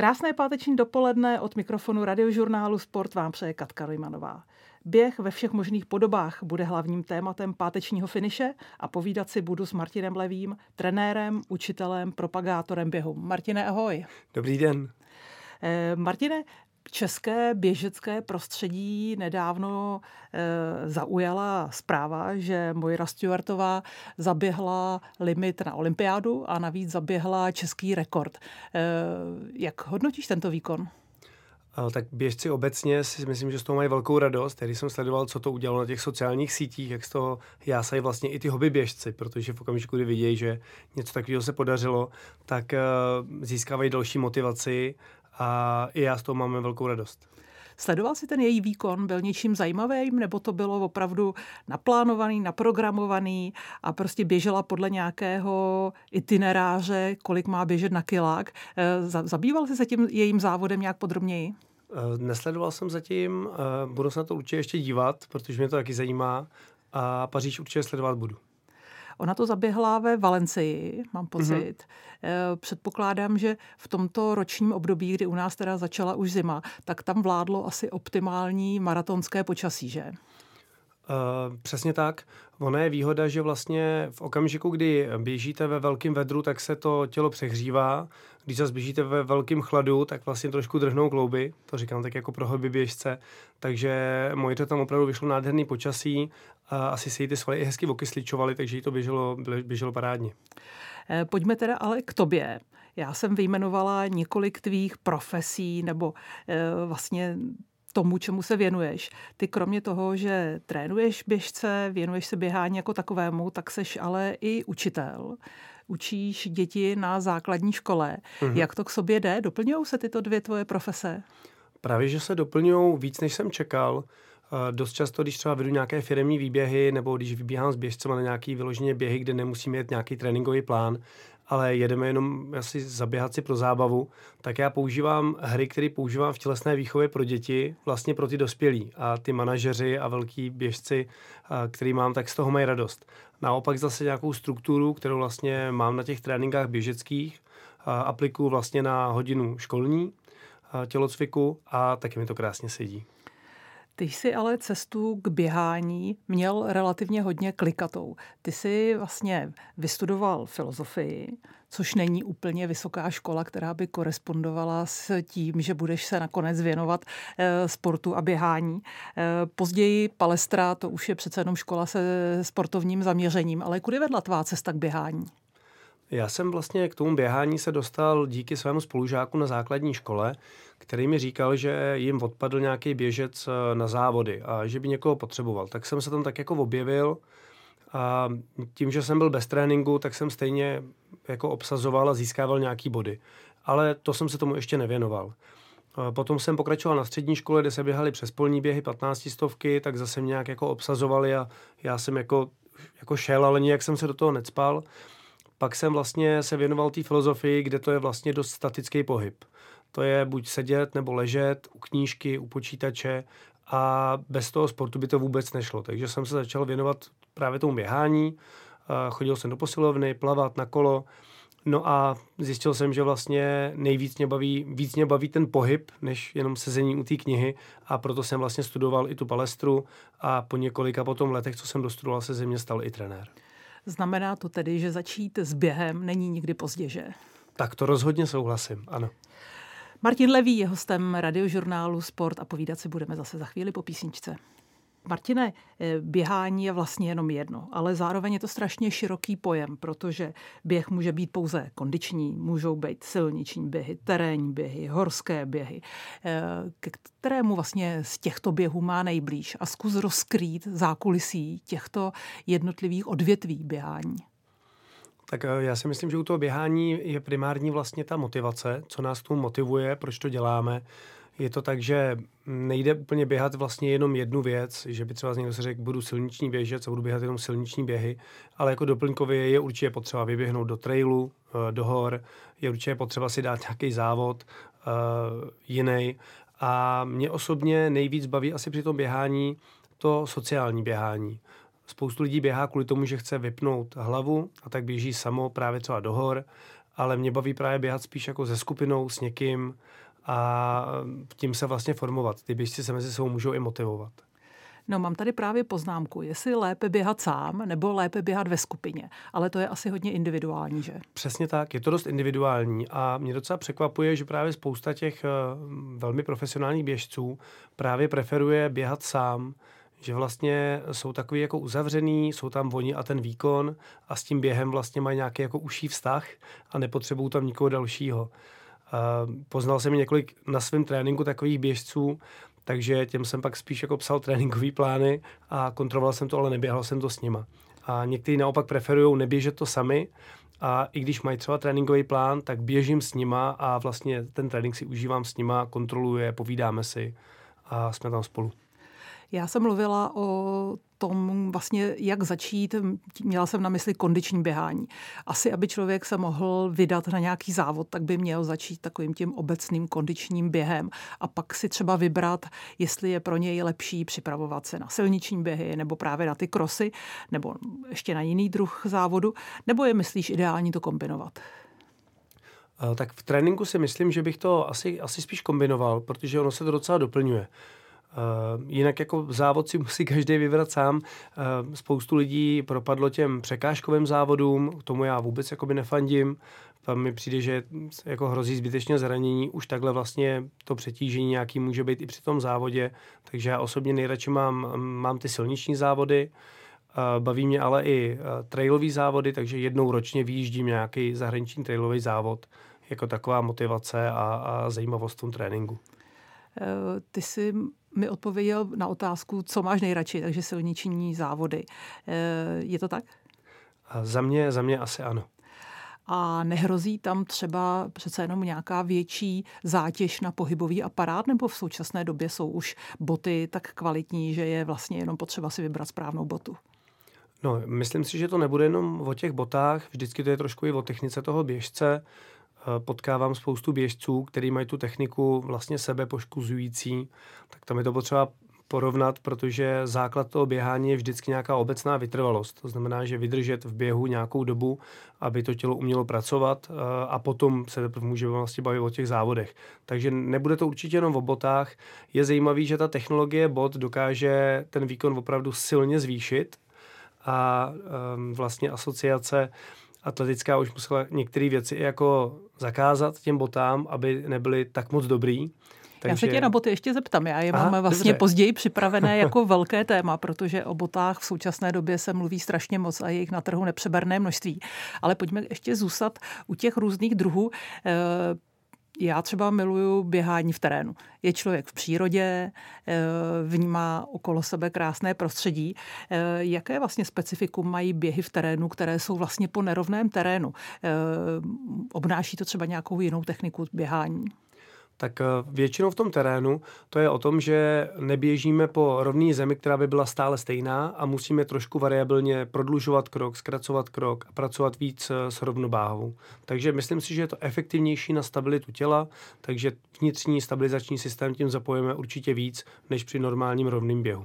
Krásné páteční dopoledne od mikrofonu radiožurnálu Sport vám přeje Katka Rojmanová. Běh ve všech možných podobách bude hlavním tématem pátečního finiše a povídat si budu s Martinem Levým, trenérem, učitelem, propagátorem běhu. Martine, ahoj. Dobrý den. Eh, Martine, české běžecké prostředí nedávno e, zaujala zpráva, že Mojra Stewartová zaběhla limit na olympiádu a navíc zaběhla český rekord. E, jak hodnotíš tento výkon? Tak běžci obecně si myslím, že z toho mají velkou radost. Když jsem sledoval, co to udělalo na těch sociálních sítích, jak z toho jásají vlastně i ty hobby běžci, protože v okamžiku, kdy vidějí, že něco takového se podařilo, tak získávají další motivaci a i já z toho máme velkou radost. Sledoval si ten její výkon, byl něčím zajímavým, nebo to bylo opravdu naplánovaný, naprogramovaný a prostě běžela podle nějakého itineráře, kolik má běžet na kilák. Eh, zabýval jsi se tím jejím závodem nějak podrobněji? Eh, nesledoval jsem zatím, eh, budu se na to určitě ještě dívat, protože mě to taky zajímá a Paříž určitě sledovat budu. Ona to zaběhla ve Valencii, mám mhm. pocit. Mm-hmm. Předpokládám, že v tomto ročním období, kdy u nás teda začala už zima, tak tam vládlo asi optimální maratonské počasí, že? Uh, přesně tak. Ono je výhoda, že vlastně v okamžiku, kdy běžíte ve velkém vedru, tak se to tělo přehřívá. Když zase běžíte ve velkém chladu, tak vlastně trošku drhnou klouby. To říkám tak jako pro hobby běžce. Takže Mojře tam opravdu vyšlo nádherný počasí. A asi se jí ty svaly i hezky okysličovaly, takže jí to běželo, běželo parádně. Eh, pojďme teda ale k tobě. Já jsem vyjmenovala několik tvých profesí nebo e, vlastně tomu, čemu se věnuješ. Ty kromě toho, že trénuješ běžce, věnuješ se běhání jako takovému, tak seš ale i učitel. Učíš děti na základní škole. Mm-hmm. Jak to k sobě jde? Doplňují se tyto dvě tvoje profese? Právě, že se doplňují víc, než jsem čekal. Dost často, když třeba vedu nějaké firmní výběhy, nebo když vybíhám s běžcem na nějaký vyloženě běhy, kde nemusím mít nějaký tréninkový plán, ale jedeme jenom asi zaběhat si pro zábavu, tak já používám hry, které používám v tělesné výchově pro děti, vlastně pro ty dospělí. A ty manažeři a velký běžci, který mám, tak z toho mají radost. Naopak zase nějakou strukturu, kterou vlastně mám na těch tréninkách běžeckých, aplikuju vlastně na hodinu školní tělocviku a taky mi to krásně sedí. Ty jsi ale cestu k běhání měl relativně hodně klikatou. Ty jsi vlastně vystudoval filozofii, což není úplně vysoká škola, která by korespondovala s tím, že budeš se nakonec věnovat e, sportu a běhání. E, později Palestra, to už je přece jenom škola se sportovním zaměřením, ale kudy vedla tvá cesta k běhání? Já jsem vlastně k tomu běhání se dostal díky svému spolužáku na základní škole, který mi říkal, že jim odpadl nějaký běžec eh, na závody a že by někoho potřeboval. Tak jsem se tam tak jako objevil a tím, že jsem byl bez tréninku, tak jsem stejně jako obsazoval a získával nějaký body. Ale to jsem se tomu ještě nevěnoval. Potom jsem pokračoval na střední škole, kde se běhali přes polní běhy 15 stovky, tak zase mě nějak jako obsazovali a já jsem jako, jako šel, ale nijak jsem se do toho necpal. Pak jsem vlastně se věnoval té filozofii, kde to je vlastně dost statický pohyb. To je buď sedět nebo ležet u knížky, u počítače a bez toho sportu by to vůbec nešlo. Takže jsem se začal věnovat právě tomu běhání, chodil jsem do posilovny, plavat na kolo, No a zjistil jsem, že vlastně nejvíc mě baví, víc mě baví ten pohyb, než jenom sezení u té knihy a proto jsem vlastně studoval i tu palestru a po několika potom letech, co jsem dostudoval, se ze mě stal i trenér. Znamená to tedy, že začít s během není nikdy pozdě, že? Tak to rozhodně souhlasím, ano. Martin Levý je hostem radiožurnálu Sport a povídat si budeme zase za chvíli po písničce. Martine, eh, běhání je vlastně jenom jedno, ale zároveň je to strašně široký pojem, protože běh může být pouze kondiční, můžou být silniční běhy, terénní běhy, horské běhy, eh, ke kterému vlastně z těchto běhů má nejblíž a zkus rozkrýt zákulisí těchto jednotlivých odvětví běhání. Tak eh, já si myslím, že u toho běhání je primární vlastně ta motivace, co nás tu motivuje, proč to děláme. Je to tak, že nejde úplně běhat vlastně jenom jednu věc, že by třeba z někdo se řekl, budu silniční běžec a budu běhat jenom silniční běhy, ale jako doplňkově je určitě potřeba vyběhnout do trailu, eh, do hor, je určitě potřeba si dát nějaký závod uh, jiný. A mě osobně nejvíc baví asi při tom běhání to sociální běhání. Spoustu lidí běhá kvůli tomu, že chce vypnout hlavu a tak běží samo právě třeba do hor ale mě baví právě běhat spíš jako ze skupinou, s někým a tím se vlastně formovat. Ty běžci se mezi sebou můžou i motivovat. No, mám tady právě poznámku, jestli lépe běhat sám nebo lépe běhat ve skupině. Ale to je asi hodně individuální, že? Přesně tak, je to dost individuální a mě docela překvapuje, že právě spousta těch eh, velmi profesionálních běžců právě preferuje běhat sám, že vlastně jsou takový jako uzavřený, jsou tam oni a ten výkon a s tím během vlastně mají nějaký jako užší vztah a nepotřebují tam nikoho dalšího. Poznal jsem několik na svém tréninku takových běžců, takže těm jsem pak spíš jako psal tréninkové plány a kontroloval jsem to, ale neběhal jsem to s nima. A někteří naopak preferují neběžet to sami a i když mají třeba tréninkový plán, tak běžím s nima a vlastně ten trénink si užívám s nima, kontroluje, povídáme si a jsme tam spolu. Já jsem mluvila o tom vlastně, jak začít, měla jsem na mysli kondiční běhání. Asi, aby člověk se mohl vydat na nějaký závod, tak by měl začít takovým tím obecným kondičním během a pak si třeba vybrat, jestli je pro něj lepší připravovat se na silniční běhy nebo právě na ty krosy, nebo ještě na jiný druh závodu, nebo je myslíš ideální to kombinovat? Tak v tréninku si myslím, že bych to asi, asi spíš kombinoval, protože ono se to docela doplňuje. Uh, jinak jako závod si musí každý vybrat sám. Uh, spoustu lidí propadlo těm překážkovým závodům, tomu já vůbec jakoby nefandím. Tam mi přijde, že jako hrozí zbytečně zranění. Už takhle vlastně to přetížení nějaký může být i při tom závodě. Takže já osobně nejradši mám, mám ty silniční závody. Uh, baví mě ale i trailový závody, takže jednou ročně vyjíždím nějaký zahraniční trailový závod jako taková motivace a, a zajímavost v tom tréninku. Ty jsi mi odpověděl na otázku, co máš nejradši, takže silniční závody. Eh, je to tak? A za mě, za mě asi ano. A nehrozí tam třeba přece jenom nějaká větší zátěž na pohybový aparát, nebo v současné době jsou už boty tak kvalitní, že je vlastně jenom potřeba si vybrat správnou botu? No, myslím si, že to nebude jenom o těch botách, vždycky to je trošku i o technice toho běžce. Eh, potkávám spoustu běžců, kteří mají tu techniku vlastně sebe poškuzující, tak tam je to potřeba porovnat, protože základ toho běhání je vždycky nějaká obecná vytrvalost. To znamená, že vydržet v běhu nějakou dobu, aby to tělo umělo pracovat eh, a potom se můžeme vlastně bavit o těch závodech. Takže nebude to určitě jenom o botách. Je zajímavý, že ta technologie bot dokáže ten výkon opravdu silně zvýšit a ehm, vlastně asociace atletická už musela některé věci jako zakázat těm botám, aby nebyly tak moc dobrý. Takže... Já se tě na boty ještě zeptám. Já je mám Aha, vlastně dobře. později připravené jako velké téma, protože o botách v současné době se mluví strašně moc a je jich na trhu nepřeberné množství. Ale pojďme ještě zůstat u těch různých druhů. Eh, já třeba miluju běhání v terénu. Je člověk v přírodě, eh, vnímá okolo sebe krásné prostředí. Eh, jaké vlastně specifikum mají běhy v terénu, které jsou vlastně po nerovném terénu? Obnáší to třeba nějakou jinou techniku běhání? Tak eh, většinou v tom terénu to je o tom, že neběžíme po rovné zemi, která by byla stále stejná a musíme trošku variabilně prodlužovat krok, zkracovat krok a pracovat víc eh, s rovnováhou. Takže myslím si, že je to efektivnější na stabilitu těla, takže vnitřní stabilizační systém tím zapojíme určitě víc než při normálním rovném běhu.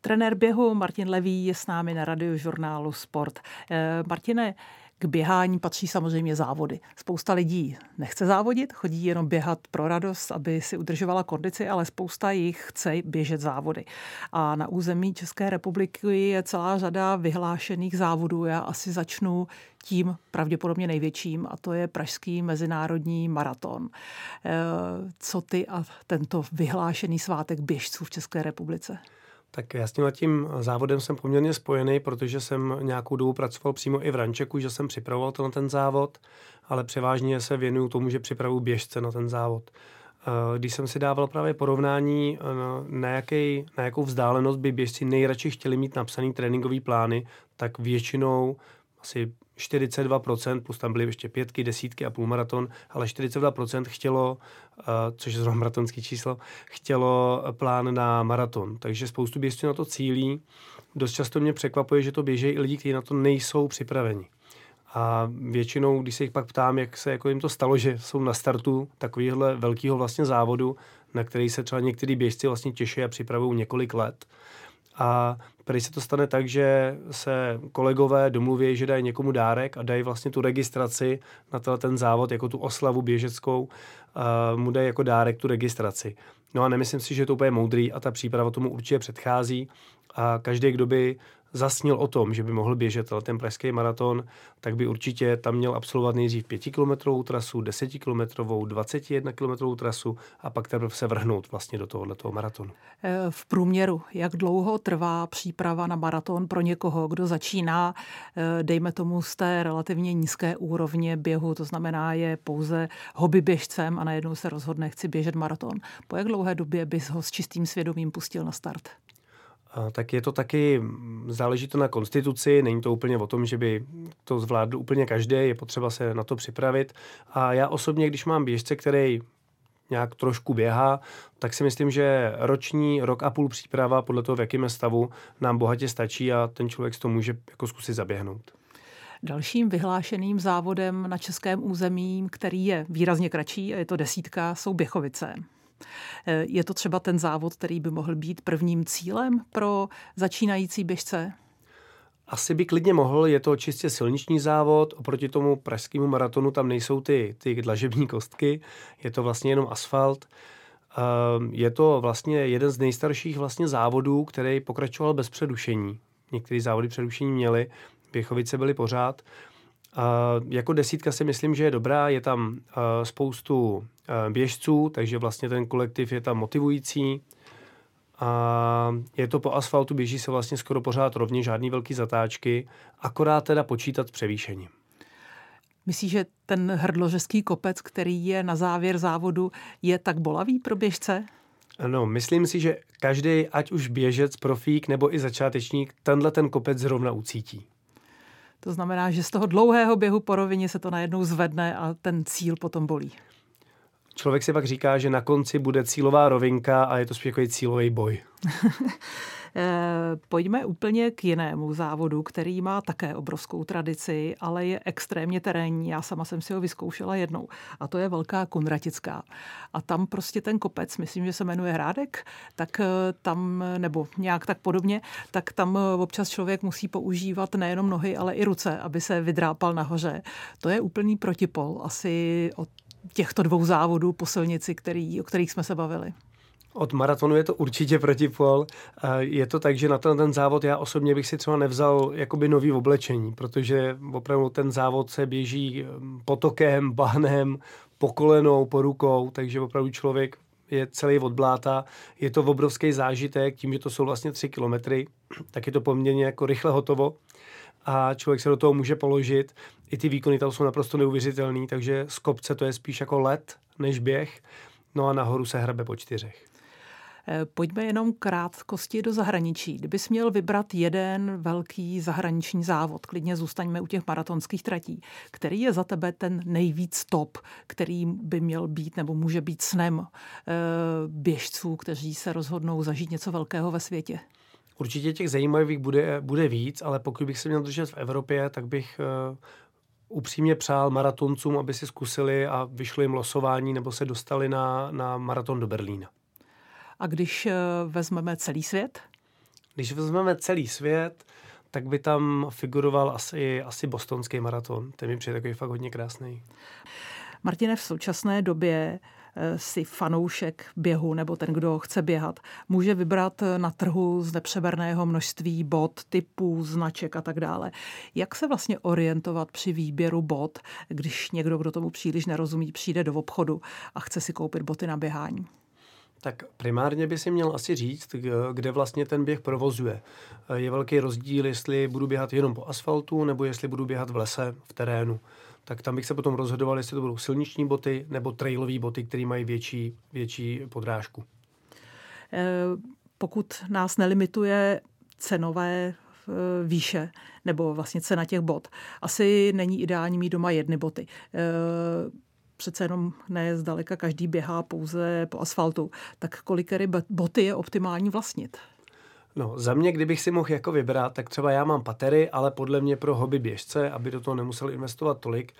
Trenér běhu Martin Levý je s námi na radiožurnálu Sport. Eh, Martine, k běhání patří samozřejmě závody. Spousta lidí nechce závodit, chodí jenom běhat pro radost, aby si udržovala kondici, ale spousta jich chce běžet závody. A na území České republiky je celá řada vyhlášených závodů. Já asi začnu tím pravděpodobně největším a to je Pražský mezinárodní maraton. Eh, co ty a tento vyhlášený svátek běžců v České republice? Tak já s tím tím závodem jsem poměrně spojený, protože jsem nějakou dobu pracoval přímo i v Rančeku, že jsem připravoval to na ten závod, ale převážně se věnuju tomu, že připravuju běžce na ten závod. Eh, když jsem si dával právě porovnání, eh, na, jaký, na jakou vzdálenost by běžci nejradši chtěli mít napsaný tréninkový plány, tak většinou asi 42%, plus tam byly ještě pětky, desítky a půlmaraton, ale 42% chtělo, eh, což je zrovna maratonský číslo, chtělo plán na maraton. Takže spoustu běžců na to cílí. Dost často mě překvapuje, že to běží i lidi, kteří na to nejsou připraveni. A většinou, když se jich pak ptám, jak se jako jim to stalo, že jsou na startu takového velkého vlastně závodu, na který se třeba některý běžci vlastně těší a připravují několik let, A tady se to stane tak, že se kolegové domluví, že dají někomu dárek a dají vlastně tu registraci na ten závod, jako tu oslavu běžeckou, uh, mu dají jako dárek tu registraci. No a nemyslím si, že je to úplně moudrý a ta příprava tomu určitě předchází. A každý, kdo by zasnil o tom, že by mohl běžet ten pražský maraton, tak by určitě tam měl absolvovat nejdřív 5-kilometrovou trasu, 10-kilometrovou, 21-kilometrovou trasu a pak teprve se vrhnout vlastně do tohoto maratonu. Eh, v průměru, jak dlouho trvá příprava na maraton pro někoho, kdo začíná, eh, dejme tomu z té relativně nízké úrovně běhu, to znamená je pouze hobby běžcem a najednou se rozhodne, chci běžet maraton. Po jak dlouhé době bys ho s čistým svědomím pustil na start? Tak je to taky, záleží to na konstituci, není to úplně o tom, že by to zvládl úplně každý, je potřeba se na to připravit. A já osobně, když mám běžce, který nějak trošku běhá, tak si myslím, že roční, rok a půl příprava podle toho, v jakém stavu, nám bohatě stačí a ten člověk to může jako zkusit zaběhnout. Dalším vyhlášeným závodem na českém území, který je výrazně kratší, a je to desítka, jsou Běchovice. Eh, je to třeba ten závod, který by mohl být prvním cílem pro začínající běžce? Asi by klidně mohl, je to čistě silniční závod, oproti tomu pražskému maratonu tam nejsou ty, ty dlažební kostky, je to vlastně jenom asfalt. Ehm, je to vlastně jeden z nejstarších vlastně závodů, který pokračoval bez předušení. Některé závody předušení měly, Běchovice byly pořád. Uh, jako desítka si myslím, že je dobrá, je tam uh, spoustu uh, běžců, takže vlastně ten kolektiv je tam motivující. A je to po asfaltu, běží se vlastně skoro pořád rovně, žádný velký zatáčky, akorát teda počítat s převýšením. Myslíš, že ten hrdložeský kopec, který je na závěr závodu, je tak bolavý pro běžce? No, myslím si, že každý, ať už běžec, profík nebo i začátečník, tenhle ten kopec zrovna ucítí. To znamená, že z toho dlouhého běhu po rovině se to najednou zvedne a ten cíl potom bolí. Člověk si pak říká, že na konci bude cílová rovinka a je to spíš jako cílový boj. Eh, pojďme úplně k jinému závodu, který má také obrovskou tradici, ale je extrémně terénní. Já sama jsem si ho vyzkoušela jednou. A to je Velká Kunratická. A tam prostě ten kopec, myslím, že se jmenuje Hrádek, tak eh, tam, nebo nějak tak podobně, tak tam eh, občas člověk musí používat nejenom nohy, ale i ruce, aby se vydrápal nahoře. To je úplný protipol asi od těchto dvou závodů po silnici, který, o kterých jsme se bavili. Od maratonu je to určitě protipol. Je to tak, že na ten, ten závod já osobně bych si třeba nevzal jakoby nový oblečení, protože opravdu ten závod se běží hm, potokem, bahnem, po kolenou, po rukou, takže opravdu člověk je celý od bláta. Je to obrovský zážitek, tím, že to jsou vlastně tři kilometry, tak je to poměrně jako rychle hotovo a člověk se do toho může položit. I ty výkony tam jsou naprosto neuvěřitelné, takže z kopce to je spíš jako let než běh. No a nahoru se hrabe po čtyřech. Eh, pojďme jenom krátkosti do zahraničí. Kdybys měl vybrat jeden velký zahraniční závod, klidně zůstaňme u těch maratonských tratí, který je za tebe ten nejvíc top, který by měl být nebo může být snem eh, běžců, kteří se rozhodnou zažít něco velkého ve světě? Určitě těch zajímavých bude, bude víc, ale pokud bych se měl držet v Evropě, tak bych uh, upřímně přál maratoncům, aby si zkusili a vyšli jim losování nebo se dostali na, na maraton do Berlína. A když uh, vezmeme celý svět? Když vezmeme celý svět, tak by tam figuroval asi, asi bostonský maraton. Ten mi přijde takový fakt hodně krásný. Martine, v současné době Eh, si fanoušek běhu nebo ten, kdo chce běhat, může vybrat na trhu z nepřeberného množství bot, typů, značek a tak dále. Jak se vlastně orientovat při výběru bot, když někdo, kdo tomu příliš nerozumí, přijde do obchodu a chce si koupit boty na běhání? Tak primárně by si měl asi říct, kde vlastně ten běh provozuje. Eh, je velký rozdíl, jestli budu běhat jenom po asfaltu, nebo jestli budu běhat v lese, v terénu tak tam bych se potom rozhodoval, jestli to budou silniční boty nebo trailové boty, které mají větší, větší podrážku. Eh, pokud nás nelimituje cenové eh, výše nebo vlastně cena těch bot, asi není ideální mít doma jedny boty. Přece jenom ne zdaleka každý běhá pouze po asfaltu. Tak kolikery boty je optimální vlastnit? No, za mě, kdybych si mohl jako vybrat, tak třeba já mám patery, ale podle mě pro hobby běžce, aby do toho nemusel investovat tolik,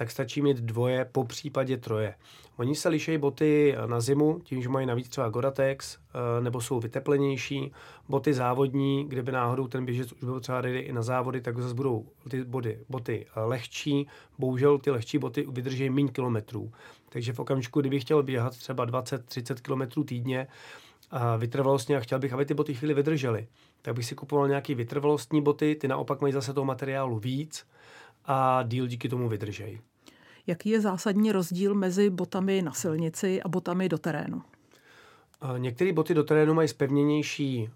tak stačí mít dvoje, po případě troje. Oni se lišejí boty na zimu, tím, že mají navíc třeba Goratex, eh, nebo jsou vyteplenější. Boty závodní, kdyby náhodou ten běžec už byl třeba i na závody, tak zase budou ty body, boty lehčí. Bohužel ty lehčí boty vydrží méně kilometrů. Takže v okamžiku, kdybych chtěl běhat třeba 20-30 kilometrů týdně, a vytrvalostně a chtěl bych, aby ty boty chvíli vydržely, tak bych si kupoval nějaký vytrvalostní boty, ty naopak mají zase toho materiálu víc a díl díky tomu vydržejí. Jaký je zásadní rozdíl mezi botami na silnici a botami do terénu? Některé boty do terénu mají spevněnější e,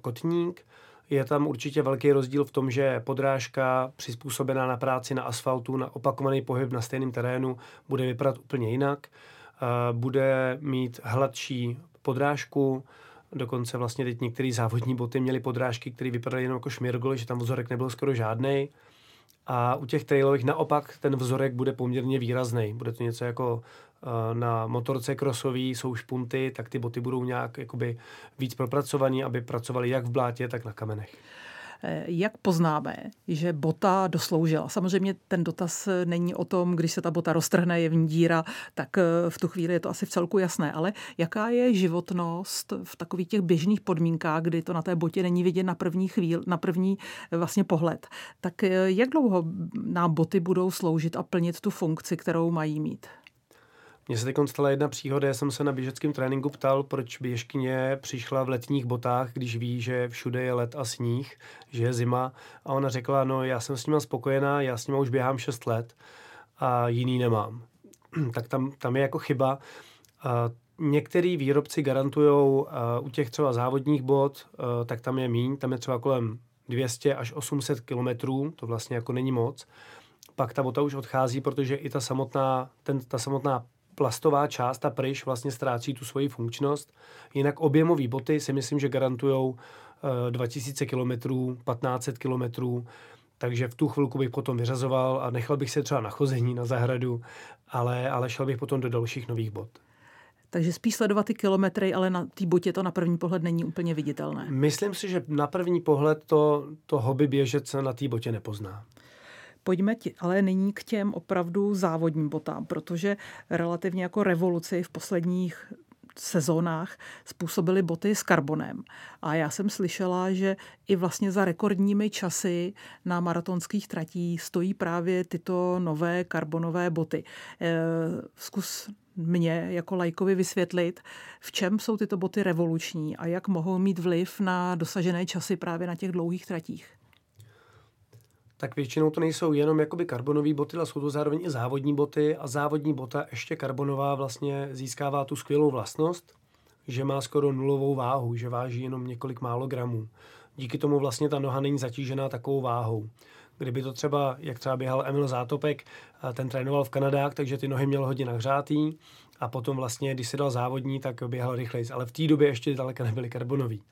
kotník, je tam určitě velký rozdíl v tom, že podrážka přizpůsobená na práci na asfaltu, na opakovaný pohyb na stejném terénu bude vypadat úplně jinak. E, bude mít hladší podrážku, dokonce vlastně teď některé závodní boty měly podrážky, které vypadaly jenom jako šmirgol, že tam vzorek nebyl skoro žádný. A u těch trailových naopak ten vzorek bude poměrně výrazný. Bude to něco jako eh, na motorce krosový jsou špunty, tak ty boty budou nějak jakoby víc propracovaný, aby pracovaly jak v blátě, tak na kamenech. Eh, jak poznáme, že bota dosloužila? Samozřejmě ten dotaz není o tom, když se ta bota roztrhne, je v ní díra, tak eh, v tu chvíli je to asi v celku jasné. Ale jaká je životnost v takových těch běžných podmínkách, kdy to na té botě není vidět na první chvíli, na první eh, vlastně pohled? Tak jak dlouho nám boty budou sloužit a plnit tu funkci, kterou mají mít? Mně se teď stala jedna příhoda, já jsem se na běžeckém tréninku ptal, proč běžkyně přišla v letních botách, když ví, že všude je led a sníh, že je zima. A ona řekla, no já jsem s nima spokojená, já s nima už běhám 6 let a jiný nemám. tak tam, tam je jako chyba. Některý výrobci garantují u těch třeba závodních bot, tak tam je míň, tam je třeba kolem 200 až 800 kilometrů, to vlastně jako není moc. Pak ta bota už odchází, protože i ta samotná, ten, ta samotná plastová část, ta pryš vlastně ztrácí tu svoji funkčnost. Jinak objemové boty si myslím, že garantují 2000 km, 1500 km, takže v tu chvilku bych potom vyřazoval a nechal bych se třeba na chození na zahradu, ale, ale šel bych potom do dalších nových bot. Takže spíš sledovat ty kilometry, ale na té botě to na první pohled není úplně viditelné. Myslím si, že na první pohled to, to hobby běžec na té botě nepozná. Pojďme tě, ale nyní k těm opravdu závodním botám, protože relativně jako revoluci v posledních sezónách způsobily boty s karbonem. A já jsem slyšela, že i vlastně za rekordními časy na maratonských tratích stojí právě tyto nové karbonové boty. E, zkus mě jako lajkovi vysvětlit, v čem jsou tyto boty revoluční a jak mohou mít vliv na dosažené časy právě na těch dlouhých tratích tak většinou to nejsou jenom jakoby karbonové boty, ale jsou to zároveň i závodní boty a závodní bota ještě karbonová vlastně získává tu skvělou vlastnost, že má skoro nulovou váhu, že váží jenom několik málo gramů. Díky tomu vlastně ta noha není zatížená takovou váhou. Kdyby to třeba, jak třeba běhal Emil Zátopek, ten trénoval v Kanadách, takže ty nohy měl hodně nahřátý a potom vlastně, když si dal závodní, tak běhal rychleji. Ale v té době ještě daleka nebyly karbonový.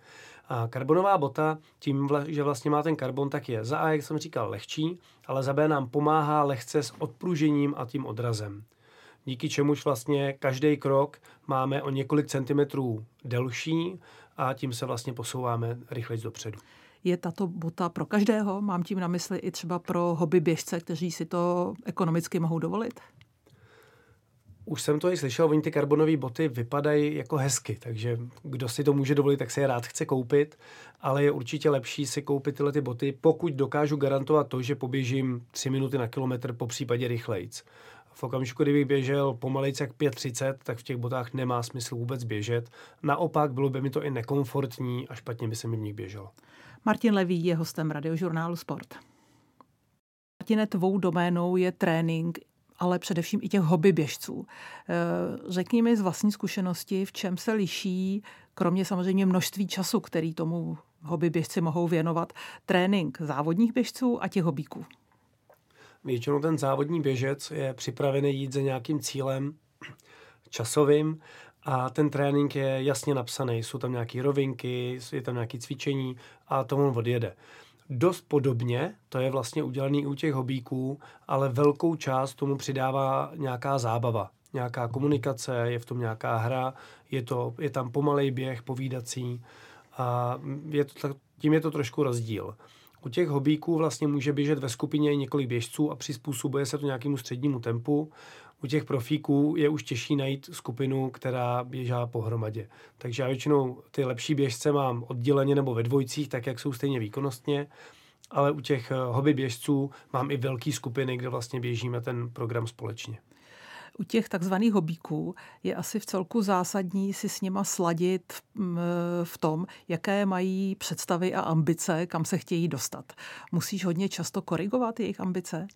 A karbonová bota, tím, že vlastně má ten karbon, tak je za A, jak jsem říkal, lehčí, ale za B nám pomáhá lehce s odpružením a tím odrazem. Díky čemuž vlastně každý krok máme o několik centimetrů delší a tím se vlastně posouváme rychleji dopředu. Je tato bota pro každého? Mám tím na mysli i třeba pro hobby běžce, kteří si to ekonomicky mohou dovolit? Už jsem to i slyšel, oni ty karbonové boty vypadají jako hezky, takže kdo si to může dovolit, tak se je rád chce koupit, ale je určitě lepší si koupit tyhle ty boty, pokud dokážu garantovat to, že poběžím 3 minuty na kilometr, po případě rychlejc. V okamžiku, kdybych běžel pomalejc jak 5.30, tak v těch botách nemá smysl vůbec běžet. Naopak bylo by mi to i nekomfortní a špatně by se mi v nich běželo. Martin Levý je hostem radiožurnálu Sport. Martine, tvou doménou je trénink ale především i těch hobby běžců. Eh, řekni mi z vlastní zkušenosti, v čem se liší, kromě samozřejmě množství času, který tomu hobby běžci mohou věnovat, trénink závodních běžců a těch hobíků. Většinou ten závodní běžec je připravený jít za nějakým cílem časovým a ten trénink je jasně napsaný. Jsou tam nějaké rovinky, je tam nějaké cvičení a tomu odjede. Dost podobně, to je vlastně udělaný u těch hobíků, ale velkou část tomu přidává nějaká zábava, nějaká komunikace, je v tom nějaká hra, je, to, je tam pomalej běh, povídací a je to, tím je to trošku rozdíl. U těch hobíků vlastně může běžet ve skupině několik běžců a přizpůsobuje se to nějakému střednímu tempu. U těch profíků je už těžší najít skupinu, která běžá pohromadě. Takže já většinou ty lepší běžce mám odděleně nebo ve dvojcích, tak jak jsou stejně výkonnostně, ale u těch eh, hobby běžců mám i velké skupiny, kde vlastně běžíme ten program společně u těch takzvaných hobíků je asi v celku zásadní si s nima sladit v tom, jaké mají představy a ambice, kam se chtějí dostat. Musíš hodně často korigovat jejich ambice?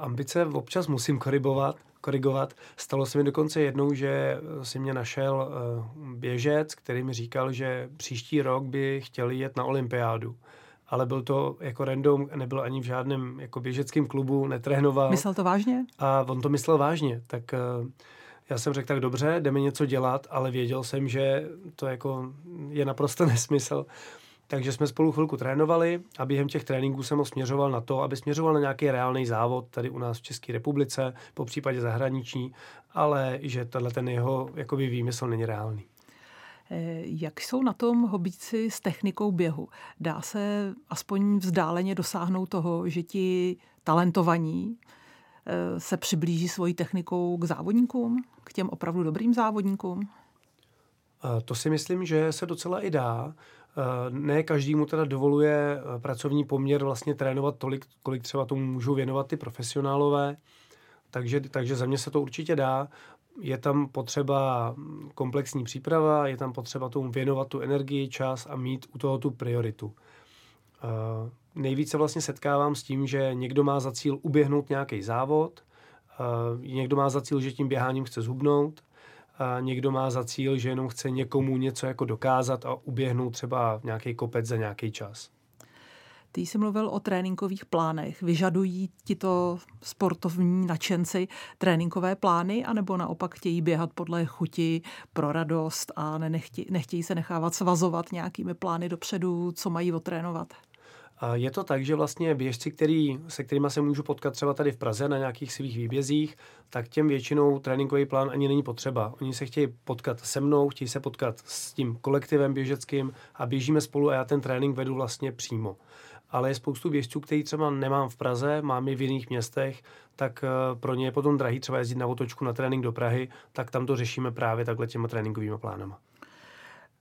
Ambice občas musím korigovat, korigovat. Stalo se mi dokonce jednou, že si mě našel eh, běžec, který mi říkal, že příští rok by chtěl jet na olympiádu ale byl to jako random, nebyl ani v žádném jako běžeckém klubu, netrénoval. Myslel to vážně? A on to myslel vážně, tak uh, já jsem řekl, tak dobře, jdeme něco dělat, ale věděl jsem, že to jako je naprosto nesmysl. Takže jsme spolu chvilku trénovali a během těch tréninků jsem ho směřoval na to, aby směřoval na nějaký reálný závod tady u nás v České republice, po případě zahraniční, ale že tenhle ten jeho jakoby výmysl není reálný. Eh, jak jsou na tom hobíci s technikou běhu? Dá se aspoň vzdáleně dosáhnout toho, že ti talentovaní eh, se přiblíží svojí technikou k závodníkům, k těm opravdu dobrým závodníkům? Eh, to si myslím, že se docela i dá. Ne každý mu teda dovoluje pracovní poměr vlastně trénovat tolik, kolik třeba tomu můžou věnovat ty profesionálové. Takže, takže za mě se to určitě dá je tam potřeba komplexní příprava, je tam potřeba tomu věnovat tu energii, čas a mít u toho tu prioritu. Uh, nejvíce vlastně setkávám s tím, že někdo má za cíl uběhnout nějaký závod, někdo má za cíl, že tím běháním chce zhubnout, někdo má za cíl, že jenom chce někomu něco jako dokázat a uběhnout třeba nějaký kopec za nějaký čas. Ty jsi mluvil o tréninkových plánech. Vyžadují ti to sportovní nadšenci tréninkové plány, anebo naopak chtějí běhat podle chuti pro radost a nechtějí, nechtějí se nechávat svazovat nějakými plány dopředu, co mají otrénovat? Je to tak, že vlastně běžci, který, se kterými se můžu potkat třeba tady v Praze na nějakých svých výbězích, tak těm většinou tréninkový plán ani není potřeba. Oni se chtějí potkat se mnou, chtějí se potkat s tím kolektivem běžeckým a běžíme spolu a já ten trénink vedu vlastně přímo ale je spoustu běžců, který třeba nemám v Praze, mám je v jiných městech, tak eh, pro ně je potom drahý třeba jezdit na otočku na trénink do Prahy, tak tam to řešíme právě takhle těma tréninkovými plánama.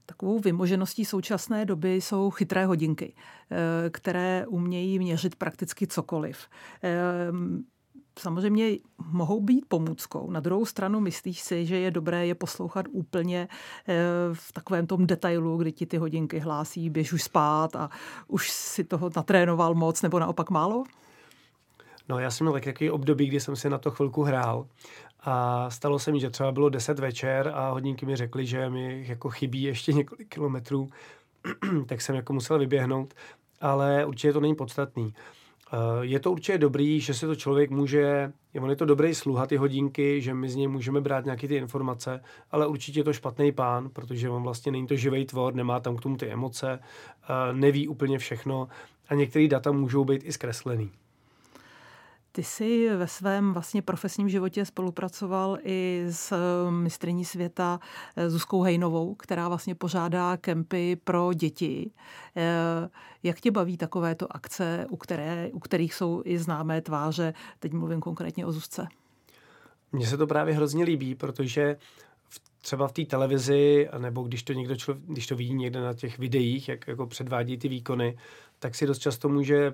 Takovou vymožeností současné doby jsou chytré hodinky, eh, které umějí měřit prakticky cokoliv. Ehm, samozřejmě mohou být pomůckou. Na druhou stranu myslíš si, že je dobré je poslouchat úplně eh, v takovém tom detailu, kdy ti ty hodinky hlásí, běž už spát a už si toho natrénoval moc nebo naopak málo? No já jsem měl takový období, kdy jsem si na to chvilku hrál a stalo se mi, že třeba bylo 10 večer a hodinky mi řekly, že mi jako chybí ještě několik kilometrů, tak jsem jako musel vyběhnout, ale určitě to není podstatný. Eh, je to určitě dobrý, že si to člověk může, on je to dobrý sluha ty hodinky, že my z něj můžeme brát nějaké ty informace, ale určitě je to špatný pán, protože on vlastně není to živý tvor, nemá tam k tomu ty emoce, eh, neví úplně všechno a některé data můžou být i zkreslený. Ty jsi ve svém vlastně profesním životě spolupracoval i s eh, mistrní světa eh, Zuzkou Hejnovou, která vlastně pořádá kempy pro děti. Eh, jak tě baví takovéto akce, u, které, u kterých jsou i známé tváře? Teď mluvím konkrétně o Zuzce. Mně se to právě hrozně líbí, protože třeba v té televizi, nebo když to, někdo člo, když to vidí někde na těch videích, jak jako předvádí ty výkony, tak si dost často může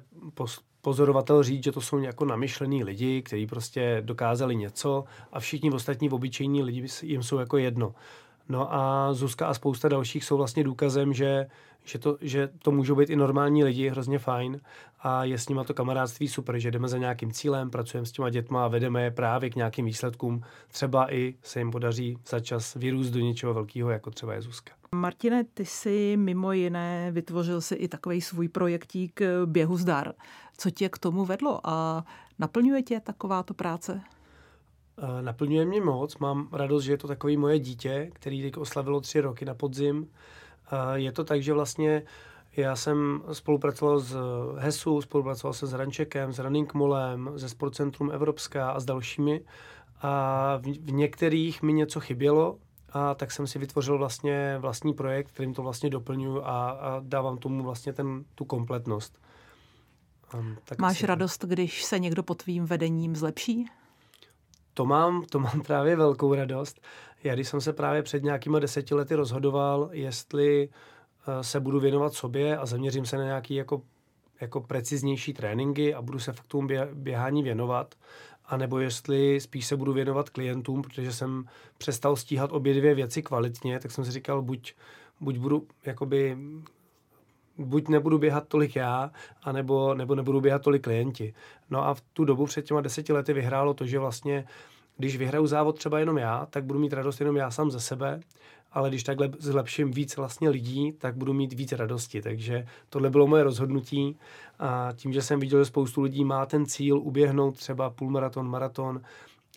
pozorovatel říct, že to jsou jako namyšlený lidi, kteří prostě dokázali něco a všichni ostatní obyčejní lidi jim jsou jako jedno. No a Zuzka a spousta dalších jsou vlastně důkazem, že, že, to, že to můžou být i normální lidi, hrozně fajn a je s nima to kamarádství super, že jdeme za nějakým cílem, pracujeme s těma dětma a vedeme je právě k nějakým výsledkům. Třeba i se jim podaří za čas vyrůst do něčeho velkého, jako třeba je Zuzka. Martine, ty si mimo jiné vytvořil si i takový svůj projektík Běhu zdar. Co tě k tomu vedlo a naplňuje tě takováto práce? Naplňuje mě moc, mám radost, že je to takový moje dítě, který teď oslavilo tři roky na podzim. Je to tak, že vlastně já jsem spolupracoval s HESu, spolupracoval se s Rančekem, s Running Molem, ze Sportcentrum Evropská a s dalšími. A v, v některých mi něco chybělo, a tak jsem si vytvořil vlastně vlastní projekt, kterým to vlastně doplňuji a, a dávám tomu vlastně ten, tu kompletnost. Um, tak Máš asi... radost, když se někdo pod tvým vedením zlepší? To mám, to mám právě velkou radost. Já když jsem se právě před nějakými deseti lety rozhodoval, jestli eh, se budu věnovat sobě a zaměřím se na nějaký jako, jako preciznější tréninky a budu se fakt tomu běhání věnovat, anebo jestli spíš se budu věnovat klientům, protože jsem přestal stíhat obě dvě věci kvalitně, tak jsem si říkal, buď, buď budu jakoby buď nebudu běhat tolik já, anebo, nebo nebudu běhat tolik klienti. No a v tu dobu před těma deseti lety vyhrálo to, že vlastně když vyhraju závod třeba jenom já, tak budu mít radost jenom já sám ze sebe, ale když takhle zlepším víc vlastně lidí, tak budu mít víc radosti. Takže tohle bylo moje rozhodnutí a tím, že jsem viděl, že spoustu lidí má ten cíl uběhnout třeba půlmaraton, maraton,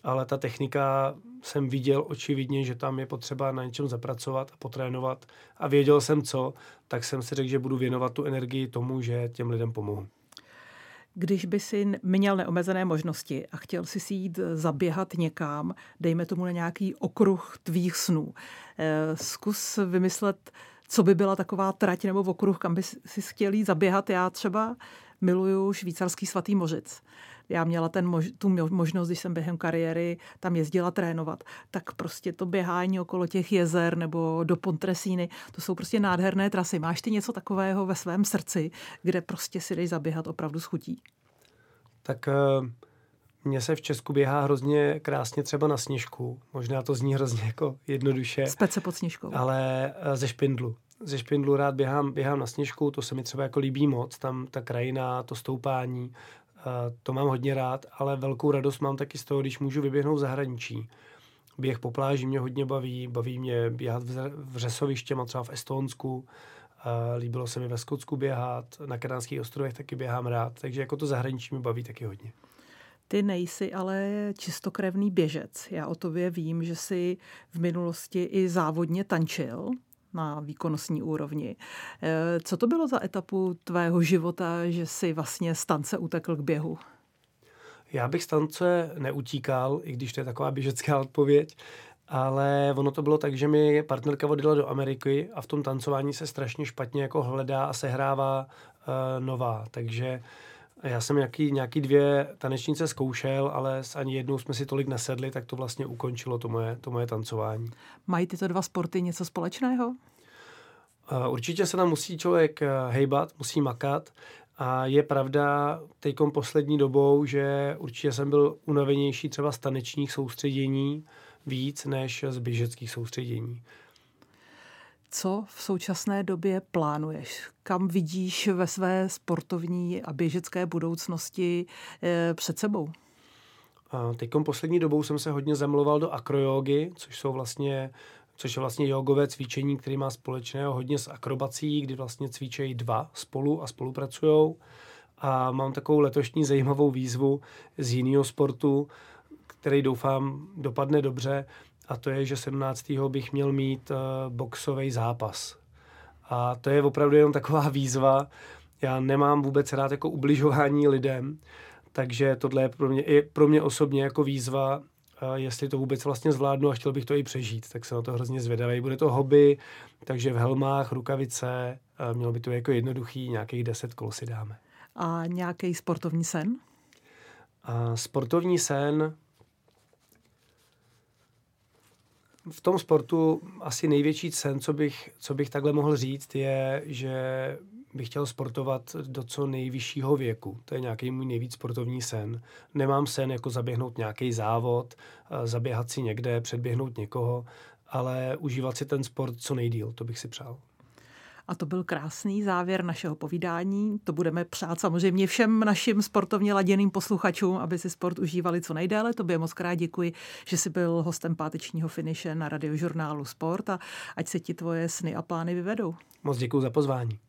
ale ta technika jsem viděl očividně, že tam je potřeba na něčem zapracovat a potrénovat a věděl jsem co, tak jsem si řekl, že budu věnovat tu energii tomu, že těm lidem pomohu. Když by si měl neomezené možnosti a chtěl si si jít zaběhat někam, dejme tomu na nějaký okruh tvých snů, eh, zkus vymyslet, co by byla taková trať nebo okruh, kam by si chtěl jít zaběhat. Já třeba miluju švýcarský svatý mořic já měla ten mož, tu možnost, když jsem během kariéry tam jezdila trénovat, tak prostě to běhání okolo těch jezer nebo do Pontresíny, to jsou prostě nádherné trasy. Máš ty něco takového ve svém srdci, kde prostě si jdeš zaběhat opravdu schutí? Tak uh... Mně se v Česku běhá hrozně krásně třeba na sněžku. Možná to zní hrozně jako jednoduše. Spece pod sněžkou. Ale eh, ze špindlu. Ze špindlu rád běhám, běhám na sněžku, to se mi třeba jako líbí moc. Tam ta krajina, to stoupání, to mám hodně rád, ale velkou radost mám taky z toho, když můžu vyběhnout v zahraničí. Běh po pláži mě hodně baví, baví mě běhat v řesovištěma, třeba v Estonsku, líbilo se mi ve Skotsku běhat, na Kanárských ostrovech taky běhám rád, takže jako to zahraničí mi baví taky hodně. Ty nejsi ale čistokrevný běžec. Já o tobě vím, že jsi v minulosti i závodně tančil na výkonnostní úrovni. Eh, co to bylo za etapu tvého života, že si vlastně z tance utekl k běhu? Já bych z tance neutíkal, i když to je taková běžecká odpověď, ale ono to bylo tak, že mi partnerka odjela do Ameriky a v tom tancování se strašně špatně jako hledá a sehrává uh, nová, takže já jsem nějaký, nějaký dvě tanečnice zkoušel, ale s ani jednou jsme si tolik nesedli, tak to vlastně ukončilo to moje, to moje tancování. Mají tyto dva sporty něco společného? Určitě se tam musí člověk eh, hejbat, musí makat. A je pravda teďkom poslední dobou, že určitě jsem byl unavenější třeba z tanečních soustředění víc než z běžeckých soustředění. Co v současné době plánuješ? Kam vidíš ve své sportovní a běžecké budoucnosti eh, před sebou? Teď poslední dobou jsem se hodně zamloval do akrojogy, což jsou vlastně což je vlastně jogové cvičení, který má společného hodně s akrobací, kdy vlastně cvičejí dva spolu a spolupracují. A mám takovou letošní zajímavou výzvu z jiného sportu, který doufám dopadne dobře, a to je, že 17. bych měl mít uh, boxový zápas. A to je opravdu jenom taková výzva. Já nemám vůbec rád jako ubližování lidem, takže tohle je pro mě, i pro mě osobně jako výzva, uh, jestli to vůbec vlastně zvládnu a chtěl bych to i přežít, tak se na to hrozně zvědavý. Bude to hobby, takže v helmách, rukavice, uh, mělo by to jako jednoduchý, nějakých 10 kol si dáme. A nějaký sportovní sen? A sportovní sen, v tom sportu asi největší sen, co bych, co bych takhle mohl říct, je, že bych chtěl sportovat do co nejvyššího věku. To je nějaký můj nejvíc sportovní sen. Nemám sen jako zaběhnout nějaký závod, eh, zaběhat si někde, předběhnout někoho, ale užívat si ten sport co nejdíl, to bych si přál. A to byl krásný závěr našeho povídání. To budeme přát samozřejmě všem našim sportovně laděným posluchačům, aby si sport užívali co nejdéle. Tobě moc krát děkuji, že jsi byl hostem pátečního finiše na radiožurnálu Sport a ať se ti tvoje sny a plány vyvedou. Moc děkuji za pozvání.